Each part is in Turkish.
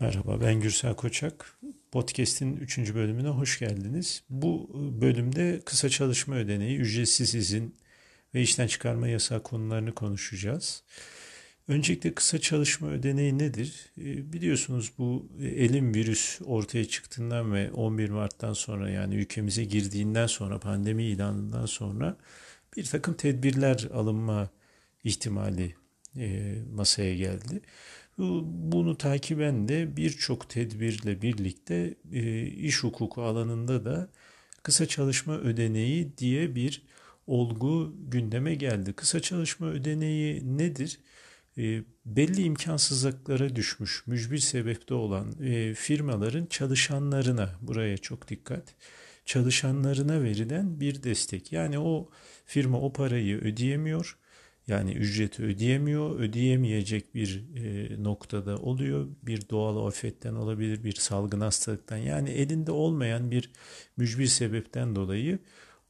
Merhaba ben Gürsel Koçak. Podcast'in 3. bölümüne hoş geldiniz. Bu bölümde kısa çalışma ödeneği, ücretsiz izin ve işten çıkarma yasağı konularını konuşacağız. Öncelikle kısa çalışma ödeneği nedir? Ee, biliyorsunuz bu elim virüs ortaya çıktığından ve 11 Mart'tan sonra yani ülkemize girdiğinden sonra pandemi ilanından sonra bir takım tedbirler alınma ihtimali e, masaya geldi. Bunu takiben de birçok tedbirle birlikte e, iş hukuku alanında da kısa çalışma ödeneği diye bir olgu gündeme geldi. Kısa çalışma ödeneği nedir? E, belli imkansızlıklara düşmüş, mücbir sebepte olan e, firmaların çalışanlarına, buraya çok dikkat, çalışanlarına verilen bir destek. Yani o firma o parayı ödeyemiyor yani ücreti ödeyemiyor, ödeyemeyecek bir e, noktada oluyor. Bir doğal afetten olabilir, bir salgın hastalıktan. Yani elinde olmayan bir mücbir sebepten dolayı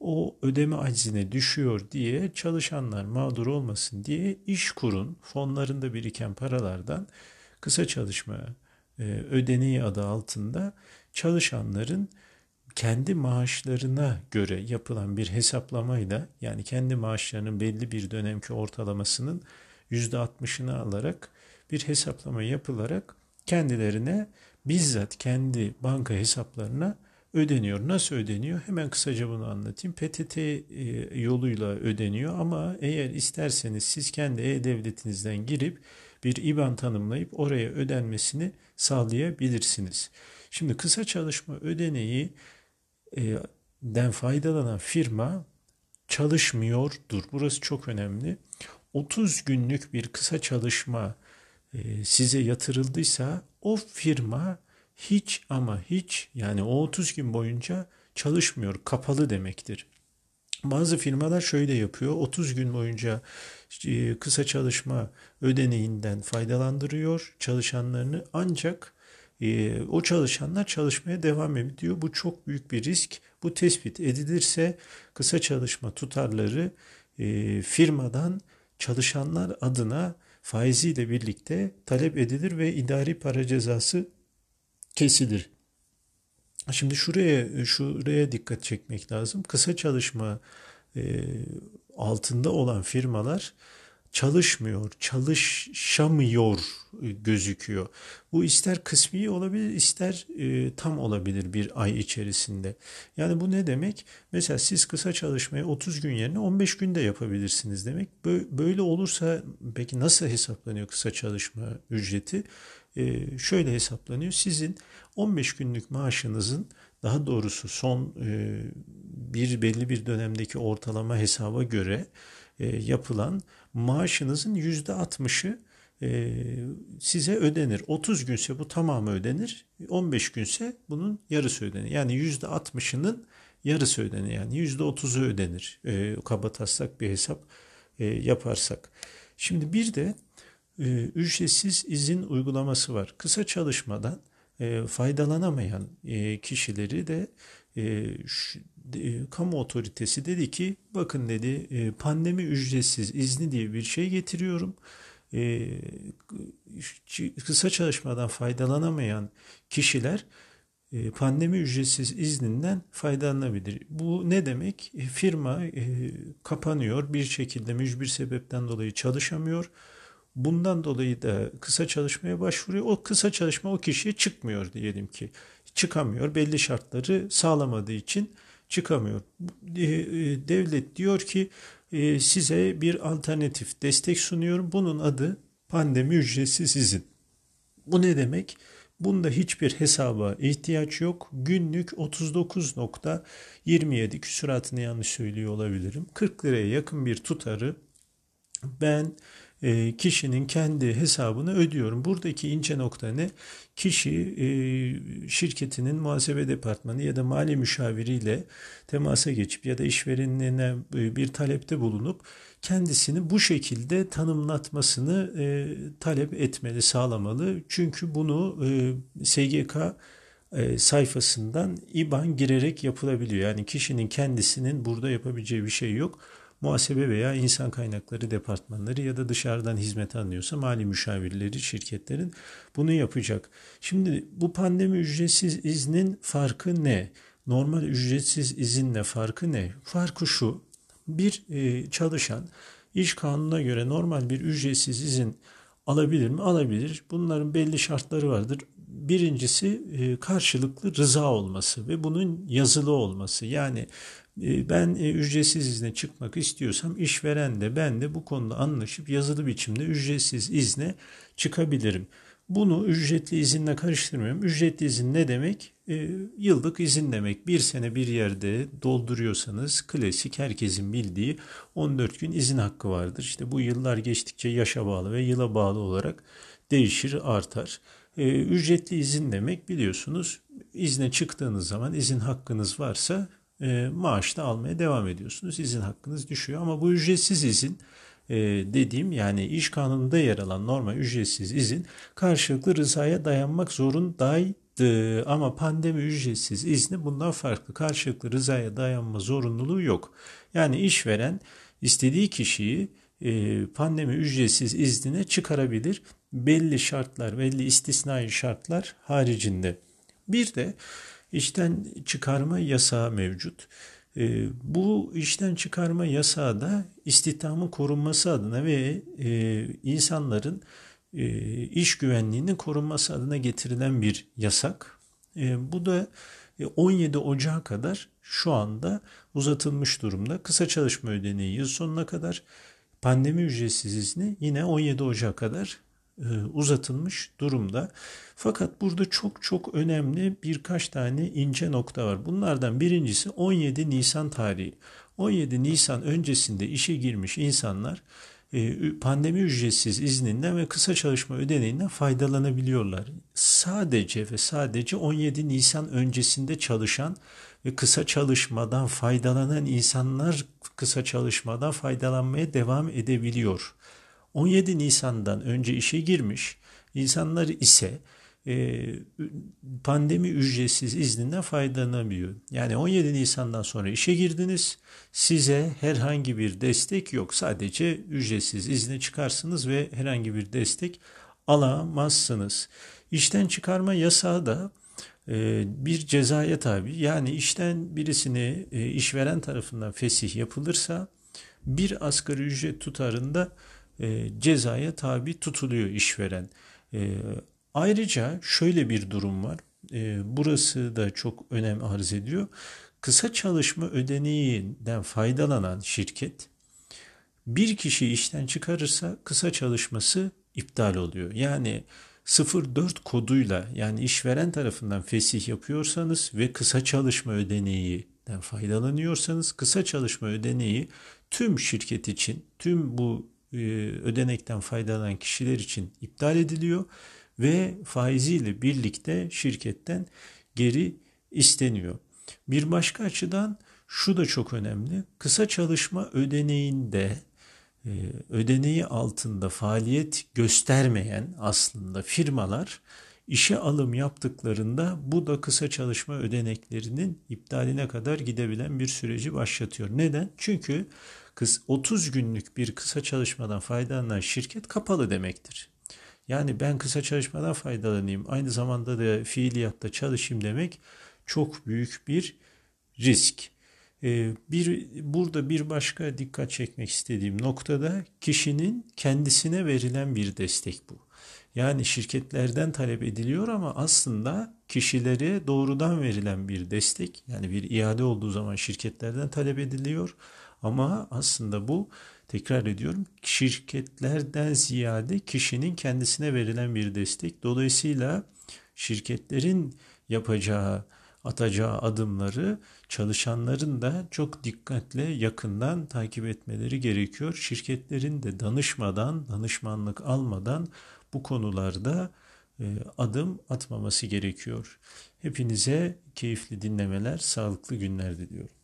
o ödeme aczine düşüyor diye çalışanlar mağdur olmasın diye iş kurun fonlarında biriken paralardan kısa çalışma e, ödeneği adı altında çalışanların kendi maaşlarına göre yapılan bir hesaplamayla yani kendi maaşlarının belli bir dönemki ortalamasının %60'ını alarak bir hesaplama yapılarak kendilerine bizzat kendi banka hesaplarına ödeniyor. Nasıl ödeniyor? Hemen kısaca bunu anlatayım. PTT e, yoluyla ödeniyor ama eğer isterseniz siz kendi e-devletinizden girip bir IBAN tanımlayıp oraya ödenmesini sağlayabilirsiniz. Şimdi kısa çalışma ödeneği den faydalanan firma çalışmıyordur. Burası çok önemli. 30 günlük bir kısa çalışma e, size yatırıldıysa o firma hiç ama hiç yani o 30 gün boyunca çalışmıyor, kapalı demektir. Bazı firmalar şöyle yapıyor. 30 gün boyunca e, kısa çalışma ödeneğinden faydalandırıyor çalışanlarını ancak e, o çalışanlar çalışmaya devam ediyor. Bu çok büyük bir risk. Bu tespit edilirse kısa çalışma tutarları e, firmadan çalışanlar adına faiziyle birlikte talep edilir ve idari para cezası kesilir. Şimdi şuraya şuraya dikkat çekmek lazım. Kısa çalışma e, altında olan firmalar çalışmıyor, çalışamıyor gözüküyor. Bu ister kısmi olabilir, ister e, tam olabilir bir ay içerisinde. Yani bu ne demek? Mesela siz kısa çalışmayı 30 gün yerine 15 günde yapabilirsiniz demek. Böyle olursa peki nasıl hesaplanıyor kısa çalışma ücreti? E, şöyle hesaplanıyor. Sizin 15 günlük maaşınızın daha doğrusu son e, bir belli bir dönemdeki ortalama hesaba göre e, yapılan maaşınızın yüzde altmışı e, size ödenir. 30 günse bu tamamı ödenir. 15 günse bunun yarısı ödenir. Yani yüzde altmışının yarısı ödenir. Yani yüzde otuzu ödenir. E, kaba taslak bir hesap e, yaparsak. Şimdi bir de ücretsiz izin uygulaması var. Kısa çalışmadan faydalanamayan kişileri de e, kamu otoritesi dedi ki bakın dedi e, pandemi ücretsiz izni diye bir şey getiriyorum. E, kısa çalışmadan faydalanamayan kişiler pandemi ücretsiz izninden faydalanabilir. Bu ne demek? Firma kapanıyor bir şekilde mücbir sebepten dolayı çalışamıyor. Bundan dolayı da kısa çalışmaya başvuruyor. O kısa çalışma o kişiye çıkmıyor diyelim ki. Çıkamıyor. Belli şartları sağlamadığı için çıkamıyor. E, e, devlet diyor ki e, size bir alternatif destek sunuyorum. Bunun adı pandemi ücretsiz izin. Bu ne demek? Bunda hiçbir hesaba ihtiyaç yok. Günlük 39.27 küsuratını yanlış söylüyor olabilirim. 40 liraya yakın bir tutarı ben e, kişinin kendi hesabını ödüyorum. Buradaki ince nokta ne? Kişi e, şirketinin muhasebe departmanı ya da mali müşaviriyle temasa geçip ya da işverenine e, bir talepte bulunup kendisini bu şekilde tanımlatmasını talep etmeli, sağlamalı. Çünkü bunu SGK sayfasından IBAN girerek yapılabiliyor. Yani kişinin kendisinin burada yapabileceği bir şey yok. Muhasebe veya insan kaynakları departmanları ya da dışarıdan hizmet alınıyorsa mali müşavirleri şirketlerin bunu yapacak. Şimdi bu pandemi ücretsiz iznin farkı ne? Normal ücretsiz izinle farkı ne? Farkı şu. Bir e, çalışan iş kanununa göre normal bir ücretsiz izin alabilir mi? Alabilir. Bunların belli şartları vardır. Birincisi e, karşılıklı rıza olması ve bunun yazılı olması. Yani ben e, ücretsiz izne çıkmak istiyorsam işveren de ben de bu konuda anlaşıp yazılı biçimde ücretsiz izne çıkabilirim. Bunu ücretli izinle karıştırmıyorum. Ücretli izin ne demek? E, yıllık izin demek. Bir sene bir yerde dolduruyorsanız klasik herkesin bildiği 14 gün izin hakkı vardır. İşte bu yıllar geçtikçe yaşa bağlı ve yıla bağlı olarak değişir, artar. E, ücretli izin demek biliyorsunuz izne çıktığınız zaman izin hakkınız varsa e, maaş da almaya devam ediyorsunuz. İzin hakkınız düşüyor ama bu ücretsiz izin e, dediğim yani iş kanununda yer alan normal ücretsiz izin karşılıklı rızaya dayanmak zorundaydı. Ama pandemi ücretsiz izni bundan farklı. Karşılıklı rızaya dayanma zorunluluğu yok. Yani işveren istediği kişiyi e, pandemi ücretsiz iznine çıkarabilir. Belli şartlar, belli istisnai şartlar haricinde. Bir de işten çıkarma yasağı mevcut. E, bu işten çıkarma yasağı da istihdamın korunması adına ve e, insanların e, iş güvenliğinin korunması adına getirilen bir yasak. E, bu da 17 Ocağı kadar şu anda uzatılmış durumda. Kısa çalışma ödeneği yıl sonuna kadar pandemi ücretsiz izni yine 17 Ocak kadar e, uzatılmış durumda. Fakat burada çok çok önemli birkaç tane ince nokta var. Bunlardan birincisi 17 Nisan tarihi. 17 Nisan öncesinde işe girmiş insanlar e, pandemi ücretsiz izninden ve kısa çalışma ödeneğinden faydalanabiliyorlar. Sadece ve sadece 17 Nisan öncesinde çalışan ve kısa çalışmadan faydalanan insanlar kısa çalışmadan faydalanmaya devam edebiliyor. 17 Nisan'dan önce işe girmiş insanlar ise e, pandemi ücretsiz izninden faydalanabiliyor. Yani 17 Nisan'dan sonra işe girdiniz. Size herhangi bir destek yok. Sadece ücretsiz izne çıkarsınız ve herhangi bir destek alamazsınız. İşten çıkarma yasağı da e, bir cezaya tabi. Yani işten birisini e, işveren tarafından fesih yapılırsa bir asgari ücret tutarında e, cezaya tabi tutuluyor işveren. E, ayrıca şöyle bir durum var. E, burası da çok önem arz ediyor. Kısa çalışma ödeneğinden faydalanan şirket bir kişi işten çıkarırsa kısa çalışması iptal oluyor. Yani 04 koduyla yani işveren tarafından fesih yapıyorsanız ve kısa çalışma ödeneğinden faydalanıyorsanız kısa çalışma ödeneği tüm şirket için tüm bu ödenekten faydalanan kişiler için iptal ediliyor ve faiziyle birlikte şirketten geri isteniyor. Bir başka açıdan şu da çok önemli. Kısa çalışma ödeneğinde e, ödeneği altında faaliyet göstermeyen aslında firmalar işe alım yaptıklarında bu da kısa çalışma ödeneklerinin iptaline kadar gidebilen bir süreci başlatıyor. Neden? Çünkü 30 günlük bir kısa çalışmadan faydalanan şirket kapalı demektir. Yani ben kısa çalışmadan faydalanayım, aynı zamanda da fiiliyatta çalışayım demek çok büyük bir risk. Ee, bir burada bir başka dikkat çekmek istediğim noktada kişinin kendisine verilen bir destek bu. Yani şirketlerden talep ediliyor ama aslında kişilere doğrudan verilen bir destek. Yani bir iade olduğu zaman şirketlerden talep ediliyor ama aslında bu tekrar ediyorum şirketlerden ziyade kişinin kendisine verilen bir destek. Dolayısıyla şirketlerin yapacağı atacağı adımları çalışanların da çok dikkatle yakından takip etmeleri gerekiyor. Şirketlerin de danışmadan, danışmanlık almadan bu konularda e, adım atmaması gerekiyor. Hepinize keyifli dinlemeler, sağlıklı günler diliyorum.